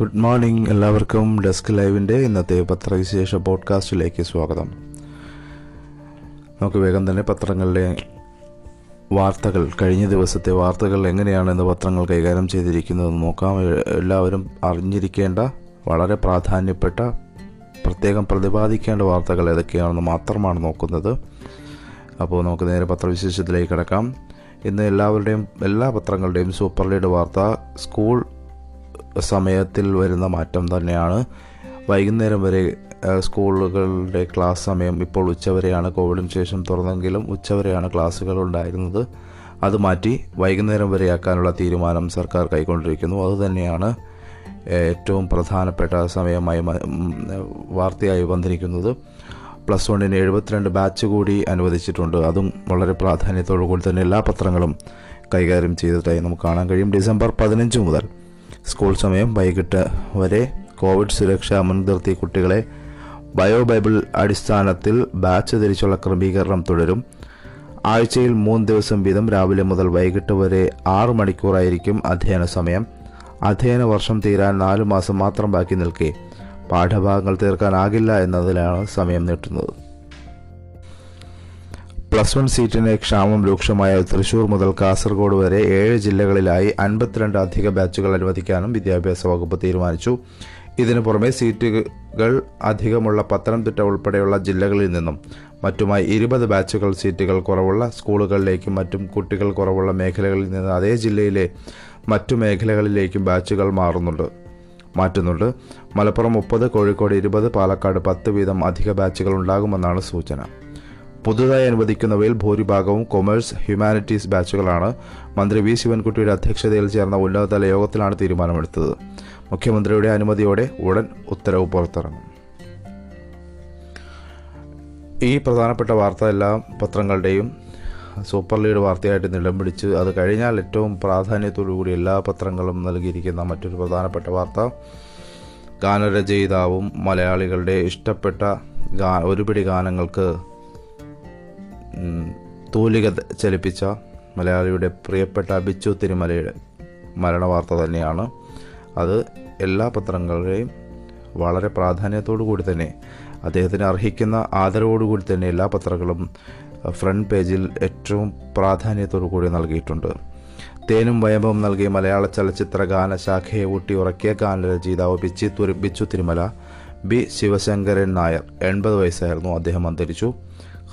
Good morning എല്ലാവർക്കും desk ലൈവിന്റെ ഇന്നത്തെ പത്രവിശേഷ പോഡ്കാസ്റ്റിലേക്ക് സ്വാഗതം. നമുക്ക് വേഗം തന്നെ പത്രങ്ങളിലെ വാർത്തകൾ കഴിഞ്ഞ ദിവസത്തെ വാർത്തകൾ എങ്ങനെയാണ് ഇന്ന് പത്രങ്ങൾ കൈകാര്യം ചെയ്തിരിക്കുന്നതെന്ന് നോക്കാം. എല്ലാവരും അറിഞ്ഞിരിക്കേണ്ട വളരെ പ്രാധാന്യപ്പെട്ട പ്രത്യേകം പ്രതിപാദിക്കേണ്ട വാർത്തകൾ ഏതൊക്കെയാണെന്ന് മാത്രമാണ് നോക്കുന്നത്. അപ്പോൾ നമുക്ക് നേരെ പത്രവിശേഷത്തിലേക്ക് കിടക്കാം. ഇന്ന് എല്ലാവരുടെയും എല്ലാ പത്രങ്ങളുടെയും സൂപ്പർ ലീഡ് വാർത്ത സ്കൂൾ സമയത്തിൽ വരുന്ന മാറ്റം തന്നെയാണ്. വൈകുന്നേരം വരെ സ്കൂളുകളുടെ ക്ലാസ് സമയം ഇപ്പോൾ ഉച്ചവരെയാണ്. കോവിഡിന് ശേഷം തുറന്നെങ്കിലും ഉച്ചവരെയാണ് ക്ലാസ്സുകൾ ഉണ്ടായിരുന്നത്. അത് മാറ്റി വൈകുന്നേരം വരെയാക്കാനുള്ള തീരുമാനം സർക്കാർ കൈക്കൊണ്ടിരിക്കുന്നു. അതുതന്നെയാണ് ഏറ്റവും പ്രധാനപ്പെട്ട സമയമായി വാർത്തയായി വന്നിരിക്കുന്നത്. പ്ലസ് വണ്ണിന് എഴുപത്തിരണ്ട് ബാച്ച് കൂടി അനുവദിച്ചിട്ടുണ്ട്. അതും വളരെ പ്രാധാന്യത്തോടു കൂടി തന്നെ എല്ലാ പത്രങ്ങളും കൈകാര്യം ചെയ്തതായി നമുക്ക് കാണാൻ കഴിയും. ഡിസംബർ പതിനഞ്ച് മുതൽ സ്കൂൾ സമയം വൈകിട്ട് വരെ കോവിഡ് സുരക്ഷ മുൻനിർത്തി കുട്ടികളെ ബയോ ബൈബിൾ അടിസ്ഥാനത്തിൽ ബാച്ച് തിരിച്ചുള്ള ക്രമീകരണം തുടരും. ആഴ്ചയിൽ മൂന്ന് ദിവസം വീതം രാവിലെ മുതൽ വൈകിട്ട് വരെ ആറ് മണിക്കൂറായിരിക്കും അധ്യയന സമയം. അധ്യയന വർഷം തീരാൻ നാലു മാസം മാത്രം ബാക്കി നിൽക്കെ. പാഠഭാഗങ്ങൾ തീർക്കാനാകില്ല എന്നതിലാണ് സമയം നീട്ടുന്നത്. പ്ലസ് വൺ സീറ്റിന് ക്ഷാമം രൂക്ഷമായ തൃശൂർ മുതൽ കാസർഗോഡ് വരെ ഏഴ് ജില്ലകളിലായി അൻപത്തിരണ്ട് അധിക ബാച്ചുകൾ അനുവദിക്കാനും വിദ്യാഭ്യാസ വകുപ്പ് തീരുമാനിച്ചു. ഇതിനു പുറമെ സീറ്റുകൾ അധികമുള്ള പത്തനംതിട്ട ഉൾപ്പെടെയുള്ള ജില്ലകളിൽ നിന്നും മറ്റുമായി ഇരുപത് ബാച്ചുകൾ സീറ്റുകൾ കുറവുള്ള സ്കൂളുകളിലേക്കും മറ്റും കുട്ടികൾ കുറവുള്ള മേഖലകളിൽ നിന്ന് അതേ ജില്ലയിലെ മറ്റു മേഖലകളിലേക്കും ബാച്ചുകൾ മാറുന്നുണ്ട് മാറ്റുന്നുണ്ട്. മലപ്പുറം മുപ്പത് കോഴിക്കോട് ഇരുപത് പാലക്കാട് പത്ത് വീതം അധിക ബാച്ചുകൾ ഉണ്ടാകുമെന്നാണ് സൂചന. പുതുതായി അനുവദിക്കുന്നവയിൽ ഭൂരിഭാഗവും കൊമേഴ്സ് ഹ്യൂമാനിറ്റീസ് ബാച്ചുകളാണ്. മന്ത്രി വി ശിവൻകുട്ടിയുടെ അധ്യക്ഷതയിൽ ചേർന്ന ഉന്നതതല യോഗത്തിലാണ് തീരുമാനമെടുത്തത്. മുഖ്യമന്ത്രിയുടെ അനുമതിയോടെ ഉടൻ ഉത്തരവ് പുറത്തിറങ്ങും. ഈ പ്രധാനപ്പെട്ട വാർത്ത എല്ലാ പത്രങ്ങളുടെയും സൂപ്പർ ലീഡ് വാർത്തയായിട്ട് നിലം പിടിച്ച് അത് കഴിഞ്ഞാൽ ഏറ്റവും പ്രാധാന്യത്തോടുകൂടി എല്ലാ പത്രങ്ങളും നൽകിയിരിക്കുന്ന മറ്റൊരു പ്രധാനപ്പെട്ട വാർത്ത. ഗാനരചയിതാവും മലയാളികളുടെ ഇഷ്ടപ്പെട്ട ഗാ ഒരുപിടി ഗാനങ്ങൾക്ക് തൂലിക ചലിപ്പിച്ച മലയാളിയുടെ പ്രിയപ്പെട്ട ബിച്ചു തിരുമലയുടെ മരണവാർത്ത തന്നെയാണ്. അത് എല്ലാ പത്രങ്ങളുടെയും വളരെ പ്രാധാന്യത്തോടു കൂടി തന്നെ അദ്ദേഹത്തിന് അർഹിക്കുന്ന ആദരവോടുകൂടി തന്നെ എല്ലാ പത്രങ്ങളും ഫ്രണ്ട് പേജിൽ ഏറ്റവും പ്രാധാന്യത്തോടു കൂടി നൽകിയിട്ടുണ്ട്. തേനും വയമ്പും നൽകി മലയാള ചലച്ചിത്ര ഗാന ശാഖയെ ഊട്ടി ഉറക്കിയ ഗാനരചയിതാവ് ബിച്ചി തുരി ബിച്ചു തിരുമല ബി ശിവശങ്കരൻ നായർ എൺപത് വയസ്സായിരുന്നു അദ്ദേഹം അന്തരിച്ചു.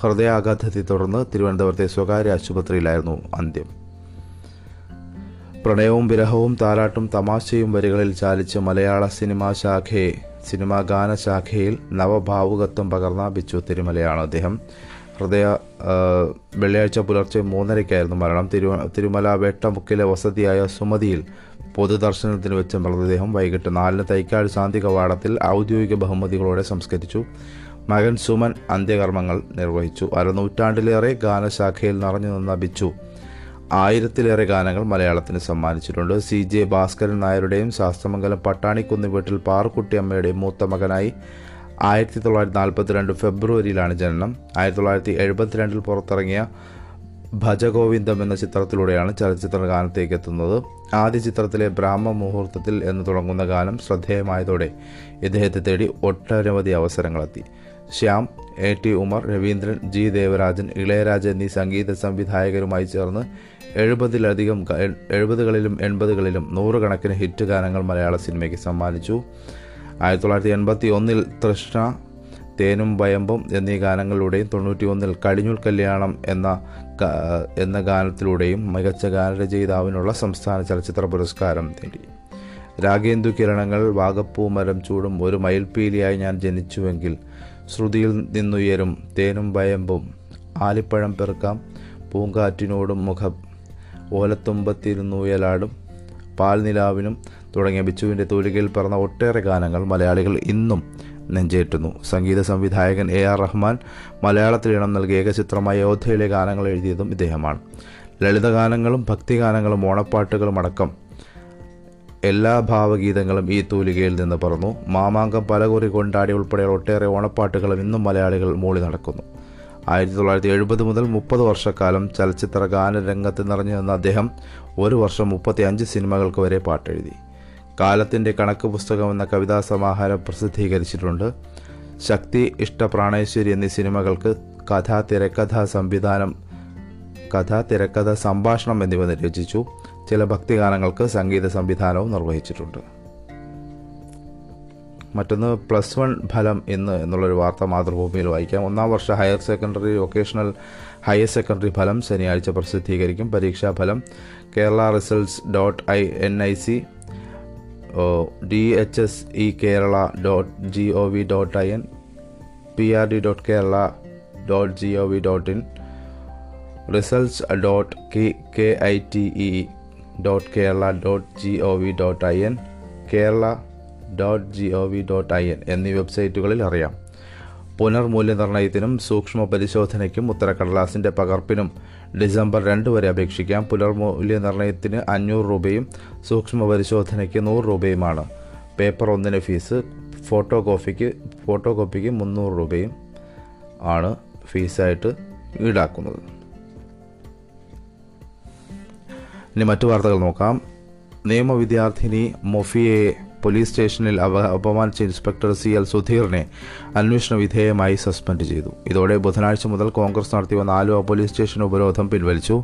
ഹൃദയാഘാതത്തെ തുടർന്ന് തിരുവനന്തപുരത്തെ സ്വകാര്യ ആശുപത്രിയിലായിരുന്നു അന്ത്യം. പ്രണയവും വിരഹവും താലാട്ടും തമാശയും വരികളിൽ ചാലിച്ച് മലയാള സിനിമാ ശാഖയെ സിനിമാ ഗാന ശാഖയിൽ നവഭാവുകത്വം പകർന്ന ബിച്ചു തിരുമലയാണ് അദ്ദേഹം. ഹൃദയ വെള്ളിയാഴ്ച പുലർച്ചെ മൂന്നരയ്ക്കായിരുന്നു മരണം. തിരു തിരുമല വേട്ടമുക്കിലെ വസതിയായ സുമതിയിൽ പൊതുദർശനത്തിന് വെച്ച മൃതദേഹം വൈകിട്ട് നാലിന് തൈക്കാട് ശാന്തി കവാടത്തിൽ ഔദ്യോഗിക ബഹുമതികളോടെ സംസ്കരിച്ചു. മകൻ സുമൻ അന്ത്യകർമ്മങ്ങൾ നിർവഹിച്ചു. അരനൂറ്റാണ്ടിലേറെ ഗാനശാഖയിൽ നിറഞ്ഞു നിന്ന ബിച്ചു ആയിരത്തിലേറെ ഗാനങ്ങൾ മലയാളത്തിന് സമ്മാനിച്ചിട്ടുണ്ട്. സി ജെ ഭാസ്കരൻ നായരുടെയും ശാസ്ത്രമംഗലം പട്ടാണിക്കുന്ന് വീട്ടിൽ പാറുക്കുട്ടി അമ്മയുടെയും മൂത്ത മകനായി ആയിരത്തി തൊള്ളായിരത്തി നാൽപ്പത്തിരണ്ട് ഫെബ്രുവരിയിലാണ് ജനനം. ആയിരത്തി തൊള്ളായിരത്തി എഴുപത്തിരണ്ടിൽ പുറത്തിറങ്ങിയ ഭജഗോവിന്ദം എന്ന ചിത്രത്തിലൂടെയാണ് ചലച്ചിത്ര ഗാനത്തേക്ക് എത്തുന്നത്. ആദ്യ ചിത്രത്തിലെ ബ്രാഹ്മ മുഹൂർത്തത്തിൽ എന്ന് തുടങ്ങുന്ന ഗാനം ശ്രദ്ധേയമായതോടെ ഇദ്ദേഹത്തെ തേടി ഒട്ടനവധി അവസരങ്ങളെത്തി. Shyam A T Umar Raveendran G Devarajan Ilaiyaraaja എന്നീ സംഗീത സംവിധായകരുമായി ചേർന്ന് എഴുപതിലധികം എഴുപതുകളിലും എൺപതുകളിലും നൂറുകണക്കിന് ഹിറ്റ് ഗാനങ്ങൾ മലയാള സിനിമയ്ക്ക് സമ്മാനിച്ചു. ആയിരത്തി തൊള്ളായിരത്തി എൺപത്തി ഒന്നിൽ തൃഷ്ണ തേനും വയമ്പും എന്നീ ഗാനങ്ങളിലൂടെയും തൊണ്ണൂറ്റി ഒന്നിൽ കടിഞ്ഞുൽ കല്യാണം എന്ന എന്ന ഗാനത്തിലൂടെയും മികച്ച ഗാനരചയിതാവിനുള്ള സംസ്ഥാന ചലച്ചിത്ര പുരസ്കാരം നേടി. രാഗേന്ദു കിരണങ്ങൾ വാഗപ്പൂ മരം ചൂടും ഒരു മയിൽപ്പീലിയായി ഞാൻ ജനിച്ചുവെങ്കിൽ ശ്രുതിയിൽ നിന്നുയരും തേനും വയമ്പും. ആലിപ്പഴം പെറുക്കാം പൂങ്കാറ്റിനോടും മുഖം. ഓലത്തുമ്പത്തിരുന്നുയലാടും പാൽനിലാവിനും തുടങ്ങിയ ബിച്ചുവിന്റെ തൂലികയിൽ പിറന്ന ഒട്ടേറെ ഗാനങ്ങൾ മലയാളികൾ ഇന്നും നെഞ്ചേറ്റുന്നു. സംഗീത സംവിധായകൻ എ ആർ റഹ്മാൻ മലയാളത്തിൽ ഇണം നൽകിയ ഏകചിത്രമായ യോദ്ധയിലെ ഗാനങ്ങൾ എഴുതിയതും ഇദ്ദേഹമാണ്. ലളിതഗാനങ്ങളും ഭക്തിഗാനങ്ങളും ഓണപ്പാട്ടുകളും അടക്കം എല്ലാ ഭാവഗീതങ്ങളും ഈ തൂലികയിൽ നിന്ന് പറന്നു. മാമാങ്കം പലകുറി കൊണ്ടാടി ഉൾപ്പെടെ ഒട്ടേറെ ഓണപ്പാട്ടുകളും ഇന്നും മലയാളികൾ മൂളി നടക്കുന്നു. ആയിരത്തി തൊള്ളായിരത്തി എഴുപത് മുതൽ മുപ്പത് വർഷക്കാലം ചലച്ചിത്ര ഗാനരംഗത്ത് നിറഞ്ഞു നിന്ന അദ്ദേഹം ഒരു വർഷം മുപ്പത്തി അഞ്ച് സിനിമകൾക്ക് വരെ പാട്ടെഴുതി. കാലത്തിന്റെ കണക്ക് പുസ്തകം എന്ന കവിതാ സമാഹാരം പ്രസിദ്ധീകരിച്ചിട്ടുണ്ട്. ശക്തി ഇഷ്ട പ്രാണേശ്വരി എന്നീ സിനിമകൾക്ക് കഥ തിരക്കഥ സംവിധാനം കഥ തിരക്കഥ സംഭാഷണം എന്നിവ രചിച്ചു ചില ഭക്തിഗാനങ്ങൾക്ക് സംഗീത സംവിധാനവും നിർവഹിച്ചിട്ടുണ്ട്. മറ്റൊന്ന് പ്ലസ് വൺ ഫലം ഇന്ന് എന്നുള്ളൊരു വാർത്ത മാതൃഭൂമിയിൽ വായിക്കാം. ഒന്നാം വർഷ higher secondary vocational higher secondary ഫലം ശനിയാഴ്ച പ്രസിദ്ധീകരിക്കും. പരീക്ഷാ ഫലം Kerala results dot I N I C D H S E Kerala dot G O V dot I N P R D dot Kerala dot G O V dot in results dot K I T E dot Kerala dot G O V dot I N Kerala dot G O V dot I N എന്നീ വെബ്സൈറ്റുകളിൽ അറിയാം. പുനർമൂല്യനിർണയത്തിനും സൂക്ഷ്മ പരിശോധനയ്ക്കും ഉത്തരക്കടലാസിന്റെ പകർപ്പിനും December രണ്ട് വരെ അപേക്ഷിക്കാം. പുനർമൂല്യനിർണയത്തിന് അഞ്ഞൂറ് രൂപയും സൂക്ഷ്മ പരിശോധനയ്ക്ക് നൂറ് രൂപയുമാണ്. പേപ്പർ ഒന്നിന് ഫീസ് ഫോട്ടോ കോപ്പിക്ക് ഫോട്ടോ കോപ്പിക്ക് മുന്നൂറ് രൂപയും ആണ് ഫീസായിട്ട് ഈടാക്കുന്നത്. ഇനി മറ്റു വാർത്തകൾ നോക്കാം. നിയമ വിദ്യാർത്ഥിനി മൊഫിയെ പോലീസ് സ്റ്റേഷനിൽ അപ അപമാനിച്ച ഇൻസ്പെക്ടർ സി എൽ സുധീറിനെ അന്വേഷണ വിധേയമായി സസ്പെൻഡ് ചെയ്തു. ഇതോടെ ബുധനാഴ്ച മുതൽ കോൺഗ്രസ് നടത്തിയ ആലുവ പോലീസ് സ്റ്റേഷൻ ഉപരോധം പിൻവലിച്ചു.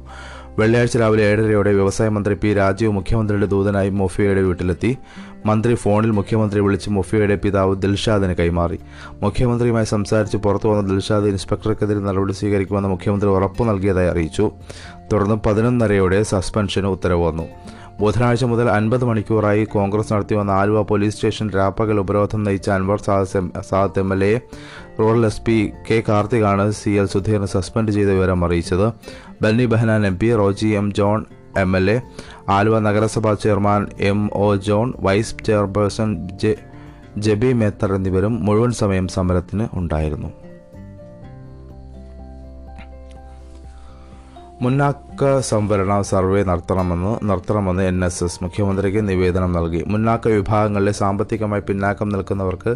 വെള്ളിയാഴ്ച രാവിലെ ഏഴരയോടെ വ്യവസായ മന്ത്രി പി രാജീവ് മുഖ്യമന്ത്രിയുടെ ദൂതനായി മൊഫിയയുടെ വീട്ടിലെത്തി. മന്ത്രി ഫോണിൽ മുഖ്യമന്ത്രി വിളിച്ച് മൊഫിയയുടെ പിതാവ് ദിൽഷാദിന് കൈമാറി. മുഖ്യമന്ത്രിയുമായി സംസാരിച്ച് പുറത്തു വന്ന ദിൽഷാദ് ഇൻസ്പെക്ടർക്കെതിരെ നടപടി സ്വീകരിക്കുമെന്ന് മുഖ്യമന്ത്രി ഉറപ്പു നൽകിയതായി അറിയിച്ചു. തുടർന്ന് പതിനൊന്നരയോടെ സസ്പെൻഷന് ഉത്തരവ് വന്നു. ബുധനാഴ്ച മുതൽ അൻപത് മണിക്കൂറായി കോൺഗ്രസ് നടത്തി വന്ന ആലുവ പോലീസ് സ്റ്റേഷൻ രാപ്പകൽ ഉപരോധം നയിച്ച Anwar Sadath M L A rural S P K കാർത്തികാണ് C L സുധീറിനെ സസ്പെൻഡ് ചെയ്ത വിവരം അറിയിച്ചത്. Benny Behanan M P Roji M John M L A Aluva നഗരസഭാ chairman M O John vice chairperson J Jebi Mather എന്നിവരും മുഴുവൻ സമയം സമരത്തിന് ഉണ്ടായിരുന്നു. മുന്നാക്ക സംവരണ സർവേ നടത്തണമെന്ന് നടത്തണമെന്ന് എൻ എസ് എസ് മുഖ്യമന്ത്രിക്ക് നിവേദനം നൽകി. മുന്നാക്ക വിഭാഗങ്ങളിലെ സാമ്പത്തികമായി പിന്നാക്കം നിൽക്കുന്നവർക്ക്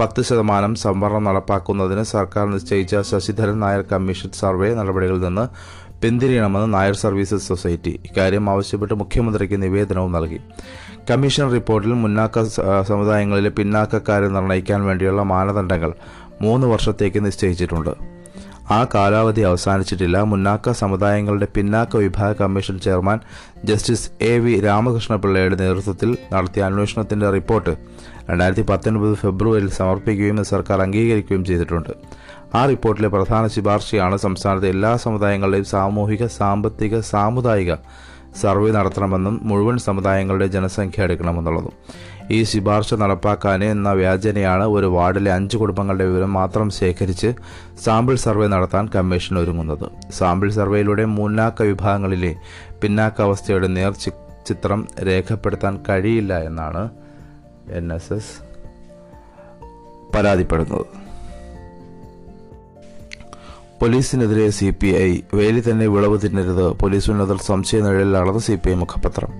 പത്ത് ശതമാനം സംവരണം നടപ്പാക്കുന്നതിന് സർക്കാർ നിശ്ചയിച്ച ശശിധരൻ നായർ കമ്മീഷൻ സർവേ നടപടികളിൽ നിന്ന് പിന്തിരിയണമെന്ന് നായർ സർവീസസ് സൊസൈറ്റി ഇക്കാര്യം ആവശ്യപ്പെട്ട് മുഖ്യമന്ത്രിക്ക് നിവേദനവും നൽകി. കമ്മീഷൻ റിപ്പോർട്ടിൽ മുന്നാക്ക സമുദായങ്ങളിലെ പിന്നാക്കക്കാരെ നിർണയിക്കാൻ വേണ്ടിയുള്ള മാനദണ്ഡങ്ങൾ മൂന്ന് വർഷത്തേക്ക് നിശ്ചയിച്ചിട്ടുണ്ട്. ആ കാലാവധി അവസാനിച്ചിട്ടില്ല. മുന്നാക്ക സമുദായങ്ങളുടെ പിന്നാക്ക വിഭാഗ commission chairman justice A V രാമകൃഷ്ണപിള്ളയുടെ നേതൃത്വത്തിൽ നടത്തിയ അന്വേഷണത്തിന്റെ റിപ്പോർട്ട് രണ്ടായിരത്തി പത്തൊൻപത് ഫെബ്രുവരിയിൽ സമർപ്പിക്കുകയും സർക്കാർ അംഗീകരിക്കുകയും ചെയ്തിട്ടുണ്ട്. ആ റിപ്പോർട്ടിലെ പ്രധാന ശുപാർശയാണ് സംസ്ഥാനത്തെ എല്ലാ സമുദായങ്ങളുടെയും സാമൂഹിക സാമ്പത്തിക സാമുദായിക സർവേ നടത്തണമെന്നും മുഴുവൻ സമുദായങ്ങളുടെ ജനസംഖ്യ എടുക്കണമെന്നുള്ളതും. ഈ ശുപാർശ നടപ്പാക്കാൻ എന്ന വ്യാജനയാണ് ഒരു വാർഡിലെ അഞ്ച് കുടുംബങ്ങളുടെ വിവരം മാത്രം ശേഖരിച്ച് സാമ്പിൾ സർവേ നടത്താൻ കമ്മീഷൻ ഒരുങ്ങുന്നത്. സാമ്പിൾ സർവേയിലൂടെ മുന്നാക്ക വിഭാഗങ്ങളിലെ പിന്നാക്ക അവസ്ഥയുടെ നേർ ചിത്രം രേഖപ്പെടുത്താൻ കഴിയില്ല എന്നാണ് എൻ പരാതിപ്പെടുന്നത്. പോലീസിനെതിരെ സി പി ഐ വേലി തന്നെ വിളവ് തിന്നരുത്. പോലീസ് ഉന്നതർ സംശയ നിഴലിലാണെന്ന് സി പി ഐ മുഖപത്രം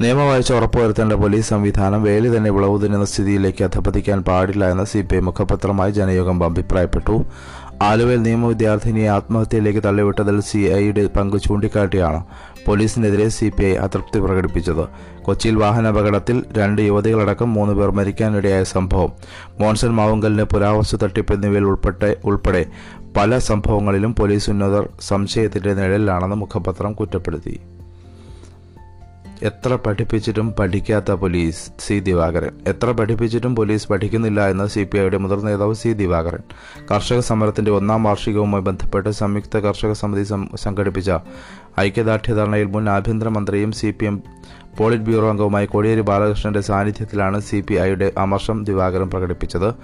നിയമവാഴ്ച ഉറപ്പുവരുത്തേണ്ട പോലീസ് സംവിധാനം വേലി തന്നെ വിളവ് തിന്നുന്ന സ്ഥിതിയിലേക്ക് അധപതിക്കാൻ പാടില്ല എന്ന് സി പി ഐ മുഖപത്രമായി ജനയോഗം അഭിപ്രായപ്പെട്ടു. ആലുവയിൽ നിയമ വിദ്യാർത്ഥിനിയെ ആത്മഹത്യയിലേക്ക് തള്ളിവിട്ടതിൽ സി ഐയുടെ പങ്ക് ചൂണ്ടിക്കാട്ടിയാണ് പോലീസിനെതിരെ സി പി ഐ അതൃപ്തി പ്രകടിപ്പിച്ചത്. കൊച്ചിയിൽ വാഹനാപകടത്തിൽ രണ്ട് യുവതികളടക്കം മൂന്ന് പേർ മരിക്കാനിടയായ സംഭവം. മോൺസൺ മാവുങ്കലിന് പുരാവസ്തു തട്ടിപ്പ് എന്നിവയിൽ ഉൾപ്പെടെ ഉൾപ്പെടെ പല സംഭവങ്ങളിലും പോലീസ് ഉന്നതർ സംശയത്തിന്റെ നിഴലിലാണെന്ന് മുഖപത്രം കുറ്റപ്പെടുത്തി. എത്ര പഠിപ്പിച്ചിട്ടും പഠിക്കാത്ത പോലീസ് സി ദിവാകരൻ. എത്ര പഠിപ്പിച്ചിട്ടും പോലീസ് പഠിക്കുന്നില്ല എന്ന് സി പി ഐയുടെ മുതിർന്ന നേതാവ് സി ദിവാകരൻ. കർഷക സമരത്തിന്റെ ഒന്നാം വാർഷികവുമായി ബന്ധപ്പെട്ട് സംയുക്ത കർഷക സമിതി സംഘടിപ്പിച്ച ഐക്യദാർഢ്യ ധർണയിൽ മുൻ ആഭ്യന്തരമന്ത്രിയും C P M polit bureau അംഗവുമായി Kodiyeri ബാലകൃഷ്ണന്റെ സാന്നിധ്യത്തിലാണ് സി പി ഐയുടെ അമർഷം ദിവാകരൻ പ്രകടിപ്പിച്ചത്.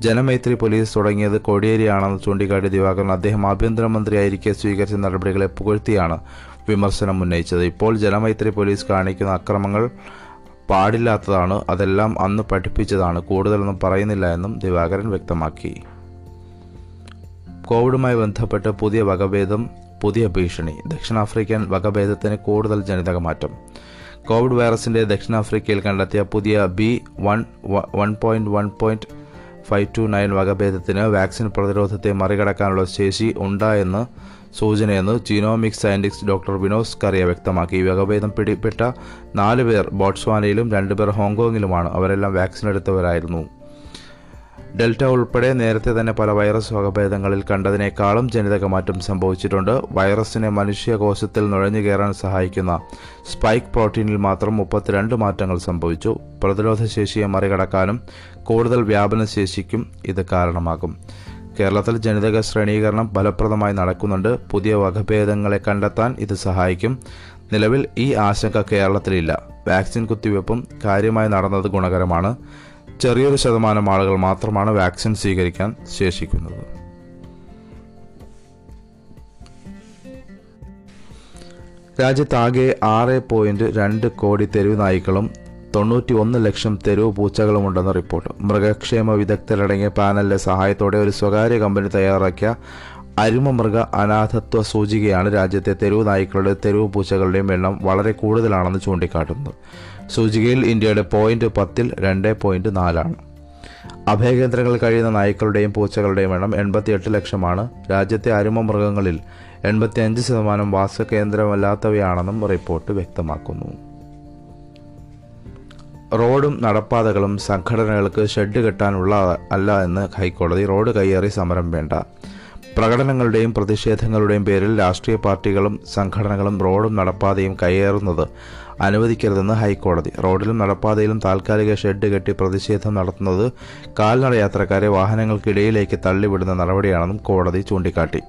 ജനമൈത്രി പോലീസ് തുടങ്ങിയത് കോടിയേരിയാണെന്ന് ചൂണ്ടിക്കാട്ടിയ ദിവാകരൻ അദ്ദേഹം ആഭ്യന്തരമന്ത്രിയായിരിക്കെ സ്വീകരിച്ച നടപടികളെ പുകഴ്ത്തിയാണ് വിമർശനം ഉന്നയിച്ചത്. ഇപ്പോൾ ജനമൈത്രി പോലീസ് കാണിക്കുന്ന അക്രമങ്ങൾ പാടില്ലാത്തതാണ് അതെല്ലാം അന്ന് പഠിപ്പിച്ചതാണ് കൂടുതലൊന്നും പറയുന്നില്ല എന്നും ദിവാകരൻ വ്യക്തമാക്കി. കോവിഡുമായി ബന്ധപ്പെട്ട് പുതിയ വകഭേദം പുതിയ ഭീഷണി ദക്ഷിണാഫ്രിക്കൻ വകഭേദത്തിന് കൂടുതൽ ജനിതകമാറ്റം. കോവിഡ് വൈറസിന്റെ ദക്ഷിണാഫ്രിക്കയിൽ കണ്ടെത്തിയ പുതിയ B one one point one point five two nine വകഭേദത്തിന് vaccine പ്രതിരോധത്തെ മറികടക്കാനുള്ള ശേഷി ഉണ്ടായെന്ന് സൂചനയെന്ന് genomic scientist doctor Vinod Scaria വ്യക്തമാക്കി. വകഭേദം പിടിപ്പെട്ട നാല് പേർ ബോട്സ്വാനയിലും രണ്ടുപേർ ഹോങ്കോങ്ങിലുമാണ്. അവരെല്ലാം വാക്സിൻ എടുത്തവരായിരുന്നു. ഡെൽറ്റ ഉൾപ്പെടെ നേരത്തെ തന്നെ പല വൈറസ് വകഭേദങ്ങളിൽ കണ്ടതിനേക്കാളും ജനിതക മാറ്റം സംഭവിച്ചിട്ടുണ്ട്. വൈറസിനെ മനുഷ്യകോശത്തിൽ നുഴഞ്ഞു കയറാൻ സഹായിക്കുന്ന സ്പൈക്ക് പ്രോട്ടീനിൽ മാത്രം മുപ്പത്തിരണ്ട് മാറ്റങ്ങൾ സംഭവിച്ചു. പ്രതിരോധ ശേഷിയെ മറികടക്കാനും കൂടുതൽ വ്യാപനശേഷിക്കും ഇത് കാരണമാകും. കേരളത്തിൽ ജനിതക ശ്രേണീകരണം ഫലപ്രദമായി നടക്കുന്നുണ്ട്. പുതിയ വകഭേദങ്ങളെ കണ്ടെത്താൻ ഇത് സഹായിക്കും. നിലവിൽ ഈ ആശങ്ക കേരളത്തിലില്ല. വാക്സിൻ കുത്തിവയ്പ്പും കാര്യമായി നടന്നത് ഗുണകരമാണ്. ചെറിയൊരു ശതമാനം ആളുകൾ മാത്രമാണ് വാക്സിൻ സ്വീകരിക്കാൻ ശേഷിക്കുന്നത്. രാജ്യത്താകെ ആറ് പോയിന്റ് രണ്ട് കോടി തെരുവ് നായ്ക്കളും തൊണ്ണൂറ്റി ഒന്ന് ലക്ഷം തെരുവ് പൂച്ചകളുമുണ്ടെന്ന് റിപ്പോർട്ട്. മൃഗക്ഷേമ വിദഗ്ധരടങ്ങിയ പാനലിന്റെ സഹായത്തോടെ ഒരു സ്വകാര്യ കമ്പനി തയ്യാറാക്കിയ അരുമ മൃഗ അനാഥത്വ സൂചികയാണ് രാജ്യത്തെ തെരുവ് നായ്ക്കളുടെ തെരുവ് പൂച്ചകളുടെയും എണ്ണം വളരെ കൂടുതലാണെന്ന് ചൂണ്ടിക്കാട്ടുന്നത്. സൂചികയിൽ ഇന്ത്യയുടെ പോയിന്റ് പത്തിൽ രണ്ട് പോയിന്റ് നാലാണ്. അഭയകേന്ദ്രങ്ങളിൽ കഴിയുന്ന നായ്ക്കളുടെയും പൂച്ചകളുടെയും എണ്ണം എൺപത്തിയെട്ട് ലക്ഷമാണ്. രാജ്യത്തെ അരുമ മൃഗങ്ങളിൽ എൺപത്തിയഞ്ച് ശതമാനം വാസകേന്ദ്രമല്ലാത്തവയാണെന്നും റിപ്പോർട്ട് വ്യക്തമാക്കുന്നു. റോഡും നടപ്പാതകളും സംഘടനകൾക്ക് ഷെഡ് കെട്ടാനുള്ള അല്ല എന്ന് ഹൈക്കോടതി റോഡ് കയ്യേറി സമരം വേണ്ട. പ്രകടനങ്ങളുടെയും പ്രതിഷേധങ്ങളുടെയും പേരിൽ രാഷ്ട്രീയ പാർട്ടികളും സംഘടനകളും റോഡും നടപ്പാതയും കയ്യേറുന്നത് അനുവദിക്കരുതെന്ന് ഹൈക്കോടതി. റോഡിലും നടപ്പാതയിലും താൽക്കാലിക ഷെഡ് കെട്ടി പ്രതിഷേധം നടത്തുന്നത് കാൽനട യാത്രക്കാരെ വാഹനങ്ങൾക്കിടയിലേക്ക് തള്ളിവിടുന്ന നടപടിയാണെന്നും കോടതി ചൂണ്ടിക്കാട്ടി.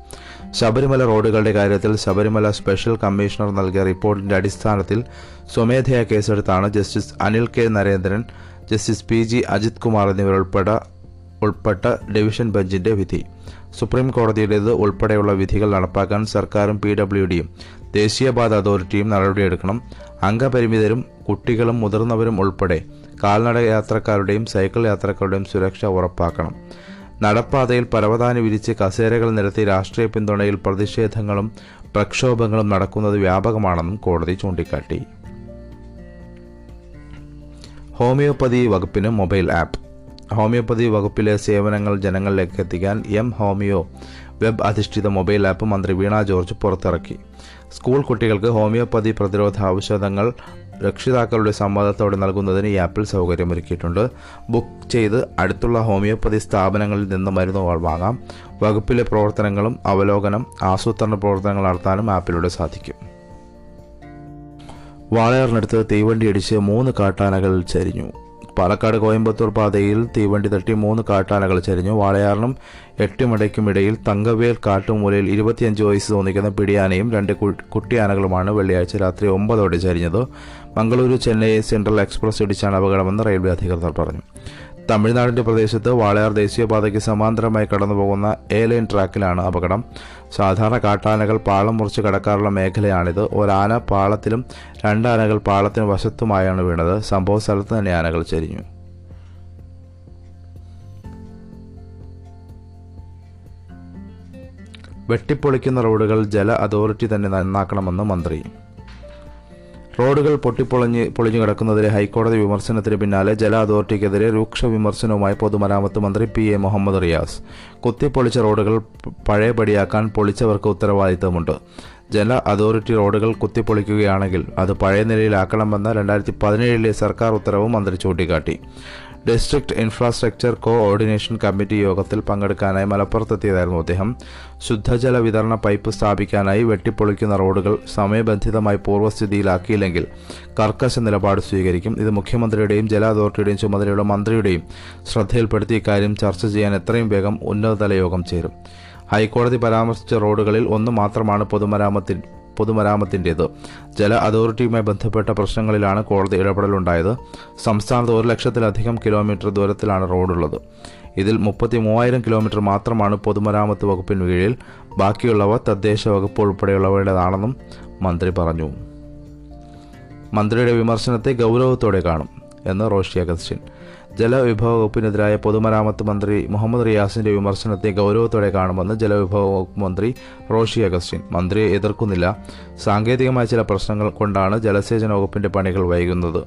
ശബരിമല റോഡുകളുടെ കാര്യത്തിൽ ശബരിമല സ്പെഷ്യൽ കമ്മീഷണർ നൽകിയ റിപ്പോർട്ടിന്റെ അടിസ്ഥാനത്തിൽ സ്വമേധയാ കേസെടുത്താണ് justice Anil K Narendran justice P G Ajith Kumar എന്നിവരുൾപ്പെട്ട ഉൾപ്പെട്ട ഡിവിഷൻ ബെഞ്ചിന്റെ വിധി. സുപ്രീം കോടതിയുടേത് ഉൾപ്പെടെയുള്ള വിധികൾ നടപ്പാക്കാൻ സർക്കാരും പി ഡബ്ല്യു ഡിയും ദേശീയപാത അതോറിറ്റിയും നടപടിയെടുക്കണം. അംഗപരിമിതരും കുട്ടികളും മുതിർന്നവരും ഉൾപ്പെടെ കാൽനട യാത്രക്കാരുടെയും സൈക്കിൾ യാത്രക്കാരുടെയും സുരക്ഷ ഉറപ്പാക്കണം. നടപ്പാതയിൽ പരവതാനി വിരിച്ച് കസേരകൾ നിരത്തി രാഷ്ട്രീയ പിന്തുണയിൽ പ്രതിഷേധങ്ങളും പ്രക്ഷോഭങ്ങളും നടക്കുന്നത് വ്യാപകമാണെന്നും കോടതി ചൂണ്ടിക്കാട്ടി. ഹോമിയോപ്പതി വകുപ്പിന് മൊബൈൽ ആപ്പ്. ഹോമിയോപ്പതി വകുപ്പിലെ സേവനങ്ങൾ ജനങ്ങളിലേക്ക് എത്തിക്കാൻ എം ഹോമിയോ വെബ് അധിഷ്ഠിത മൊബൈൽ ആപ്പ് മന്ത്രി വീണ ജോർജ് പുറത്തിറക്കി. സ്കൂൾ കുട്ടികൾക്ക് ഹോമിയോപ്പതി പ്രതിരോധ ഔഷധങ്ങൾ രക്ഷിതാക്കളുടെ സമ്മതത്തോടെ നൽകുന്നതിന് ഈ ആപ്പിൽ സൗകര്യമൊരുക്കിയിട്ടുണ്ട്. ബുക്ക് ചെയ്ത് അടുത്തുള്ള ഹോമിയോപ്പതി സ്ഥാപനങ്ങളിൽ നിന്ന് മരുന്നുകൾ വാങ്ങാം. വകുപ്പിലെ പ്രവർത്തനങ്ങളും അവലോകനം ആസൂത്രണ പ്രവർത്തനങ്ങൾ നടത്താനും ആപ്പിലൂടെ സാധിക്കും. വാളയാറിനടുത്ത് തീവണ്ടിയടിച്ച് മൂന്ന് കാട്ടാനകൾ ചരിഞ്ഞു. പാലക്കാട് കോയമ്പത്തൂർ പാതയിൽ തീവണ്ടി തട്ടി മൂന്ന് കാട്ടാനകൾ ചരിഞ്ഞു. വാളയാറിനും എട്ടുമിടയ്ക്കും ഇടയിൽ തങ്കവേൽ കാട്ടുമൂലയിൽ ഇരുപത്തിയഞ്ച് വയസ്സ് തോന്നിക്കുന്ന പിടിയാനയും രണ്ട് കുട്ടിയാനകളുമാണ് വെള്ളിയാഴ്ച രാത്രി ഒമ്പതോടെ ചരിഞ്ഞത്. മംഗളൂരു ചെന്നൈ സെൻട്രൽ എക്സ്പ്രസ് ഇടിച്ചാണ് അപകടമെന്ന് റെയിൽവേ അധികൃതർ പറഞ്ഞു. തമിഴ്നാടിന്റെ പ്രദേശത്ത് വാളയാർ ദേശീയപാതയ്ക്ക് സമാന്തരമായി കടന്നുപോകുന്ന എ ലൈൻ ട്രാക്കിലാണ് അപകടം. സാധാരണ കാട്ടാനകൾ പാളം മുറിച്ച് കടക്കാറുള്ള മേഖലയാണിത്. ഒരാന പാളത്തിലും രണ്ടാനകൾ പാളത്തിന് വശത്തുമായാണ് വീണത്. സംഭവ സ്ഥലത്ത് തന്നെ ആനകൾ ചരിഞ്ഞു. വെട്ടിപ്പൊളിക്കുന്ന റോഡുകൾ ജല അതോറിറ്റി തന്നെ നന്നാക്കണമെന്ന് മന്ത്രി. റോഡുകൾ പൊട്ടിപ്പൊളിഞ്ഞ് പൊളിഞ്ഞു കിടക്കുന്നതിലെ ഹൈക്കോടതി വിമർശനത്തിന് പിന്നാലെ ജല അതോറിറ്റിക്കെതിരെ രൂക്ഷ വിമർശനവുമായി പൊതുമരാമത്ത് മന്ത്രി പി എ മുഹമ്മദ് റിയാസ്. കുത്തിപ്പൊളിച്ച റോഡുകൾ പഴയപടിയാക്കാൻ പൊളിച്ചവർക്ക് ഉത്തരവാദിത്തമുണ്ട്. ജല അതോറിറ്റി റോഡുകൾ കുത്തിപ്പൊളിക്കുകയാണെങ്കിൽ അത് പഴയ നിലയിലാക്കണമെന്ന രണ്ടായിരത്തി പതിനേഴിലെ സർക്കാർ ഉത്തരവും മന്ത്രി ചൂണ്ടിക്കാട്ടി. ഡിസ്ട്രിക്ട് ഇൻഫ്രാസ്ട്രക്ചർ കോഓർഡിനേഷൻ കമ്മിറ്റി യോഗത്തിൽ പങ്കെടുക്കാനായി മലപ്പുറത്തെത്തിയതായിരുന്നു അദ്ദേഹം. ശുദ്ധജല വിതരണ പൈപ്പ് സ്ഥാപിക്കാനായി വെട്ടിപ്പൊളിക്കുന്ന റോഡുകൾ സമയബന്ധിതമായി പൂർവസ്ഥിതിയിലാക്കിയില്ലെങ്കിൽ കർക്കശ നിലപാട് സ്വീകരിക്കും. ഇത് മുഖ്യമന്ത്രിയുടെയും ജല അതോറിറ്റിയുടെയും ചുമതലയുള്ള മന്ത്രിയുടെയും ശ്രദ്ധയിൽപ്പെടുത്തി ഇക്കാര്യം ചർച്ച ചെയ്യാൻ എത്രയും വേഗം ഉന്നതതല യോഗം ചേരും. ഹൈക്കോടതി പരാമർശിച്ച റോഡുകളിൽ ഒന്ന് മാത്രമാണ് പൊതുമരാമത്തിൽ പൊതുമരാമത്തിന്റേത് ജല അതോറിറ്റിയുമായി ബന്ധപ്പെട്ട പ്രശ്നങ്ങളിലാണ് കോടതി ഇടപെടലുണ്ടായത്. സംസ്ഥാനത്ത് ഒരു ലക്ഷത്തിലധികം കിലോമീറ്റർ ദൂരത്തിലാണ് റോഡുള്ളത്. ഇതിൽ മുപ്പത്തി മൂവായിരം കിലോമീറ്റർ മാത്രമാണ് പൊതുമരാമത്ത് വകുപ്പിന് കീഴിൽ. ബാക്കിയുള്ളവ തദ്ദേശ വകുപ്പ് ഉൾപ്പെടെയുള്ളവരുടേതാണെന്നും മന്ത്രി പറഞ്ഞു. മന്ത്രിയുടെ വിമർശനത്തെ ഗൗരവത്തോടെ കാണും എന്ന് റോഷി അഗസ്റ്റിൻ. ജലവിഭവ വകുപ്പിനെതിരായ പൊതുമരാമത്ത് മന്ത്രി മുഹമ്മദ് റിയാസിന്റെ വിമർശനത്തെ ഗൗരവത്തോടെ കാണുമെന്ന് ജലവിഭവ വകുപ്പ് മന്ത്രി റോഷി അഗസ്റ്റിൻ. മന്ത്രിയെ എതിർക്കുന്നില്ല. സാങ്കേതികമായ ചില പ്രശ്നങ്ങൾ കൊണ്ടാണ് ജലസേചന വകുപ്പിന്റെ പണികൾ വൈകുന്നത്.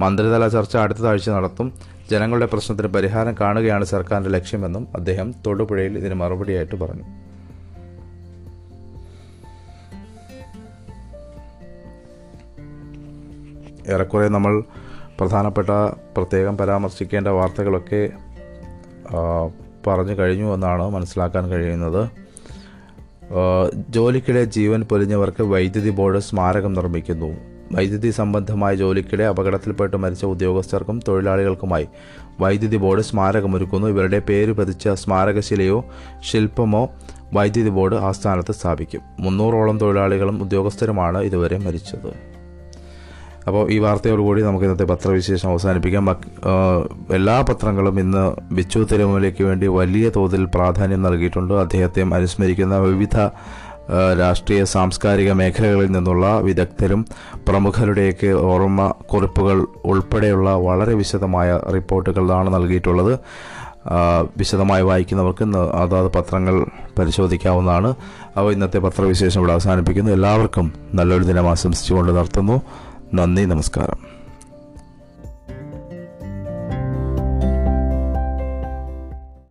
മന്ത്രിതല ചർച്ച അടുത്ത ആഴ്ച നടത്തും. ജനങ്ങളുടെ പ്രശ്നത്തിന് പരിഹാരം കാണുകയാണ് സർക്കാരിന്റെ ലക്ഷ്യമെന്നും അദ്ദേഹം തൊടുപുഴയിൽ ഇതിന് മറുപടിയായിട്ട് പറഞ്ഞു. ഏറെക്കുറെ നമ്മൾ പ്രധാനപ്പെട്ട പ്രത്യേകം പരാമർശിക്കേണ്ട വാർത്തകളൊക്കെ പറഞ്ഞു കഴിഞ്ഞു എന്നാണ് മനസ്സിലാക്കാൻ കഴിയുന്നത്. ജോലിക്കിടെ ജീവൻ പൊലിഞ്ഞവർക്ക് വൈദ്യുതി ബോർഡ് സ്മാരകം നിർമ്മിക്കുന്നു. വൈദ്യുതി സംബന്ധമായ ജോലിക്കിടെ അപകടത്തിൽപ്പെട്ട് മരിച്ച ഉദ്യോഗസ്ഥർക്കും തൊഴിലാളികൾക്കുമായി വൈദ്യുതി ബോർഡ് സ്മാരകമൊരുക്കുന്നു. ഇവരുടെ പേര് പതിച്ച സ്മാരകശിലയോ ശില്പമോ വൈദ്യുതി ബോർഡ് ആസ്ഥാനത്ത് സ്ഥാപിക്കും. മുന്നൂറോളം തൊഴിലാളികളും ഉദ്യോഗസ്ഥരുമാണ് ഇതുവരെ മരിച്ചത്. അപ്പോൾ ഈ വാർത്തയോടുകൂടി നമുക്ക് ഇന്നത്തെ പത്രവിശേഷം അവസാനിപ്പിക്കാം. എല്ലാ പത്രങ്ങളും ഇന്ന് ബിച്ചു തിരുമലയ്ക്ക് വേണ്ടി വലിയ തോതിൽ പ്രാധാന്യം നൽകിയിട്ടുണ്ട്. അദ്ദേഹത്തെ അനുസ്മരിക്കുന്ന വിവിധ രാഷ്ട്രീയ സാംസ്കാരിക മേഖലകളിൽ നിന്നുള്ള വിദഗ്ധരും പ്രമുഖരുടെയൊക്കെ ഓർമ്മ കുറിപ്പുകൾ ഉൾപ്പെടെയുള്ള വളരെ വിശദമായ റിപ്പോർട്ടുകളാണ് നൽകിയിട്ടുള്ളത്. വിശദമായി വായിക്കുന്നവർക്ക് അതാത് പത്രങ്ങൾ പരിശോധിക്കാവുന്നതാണ്. അപ്പോൾ ഇന്നത്തെ പത്രവിശേഷം ഇവിടെ അവസാനിപ്പിക്കുന്നു. എല്ലാവർക്കും നല്ലൊരു ദിനം ആശംസിച്ചുകൊണ്ട് നിർത്തുന്നു. നന്ദി നമസ്കാരം.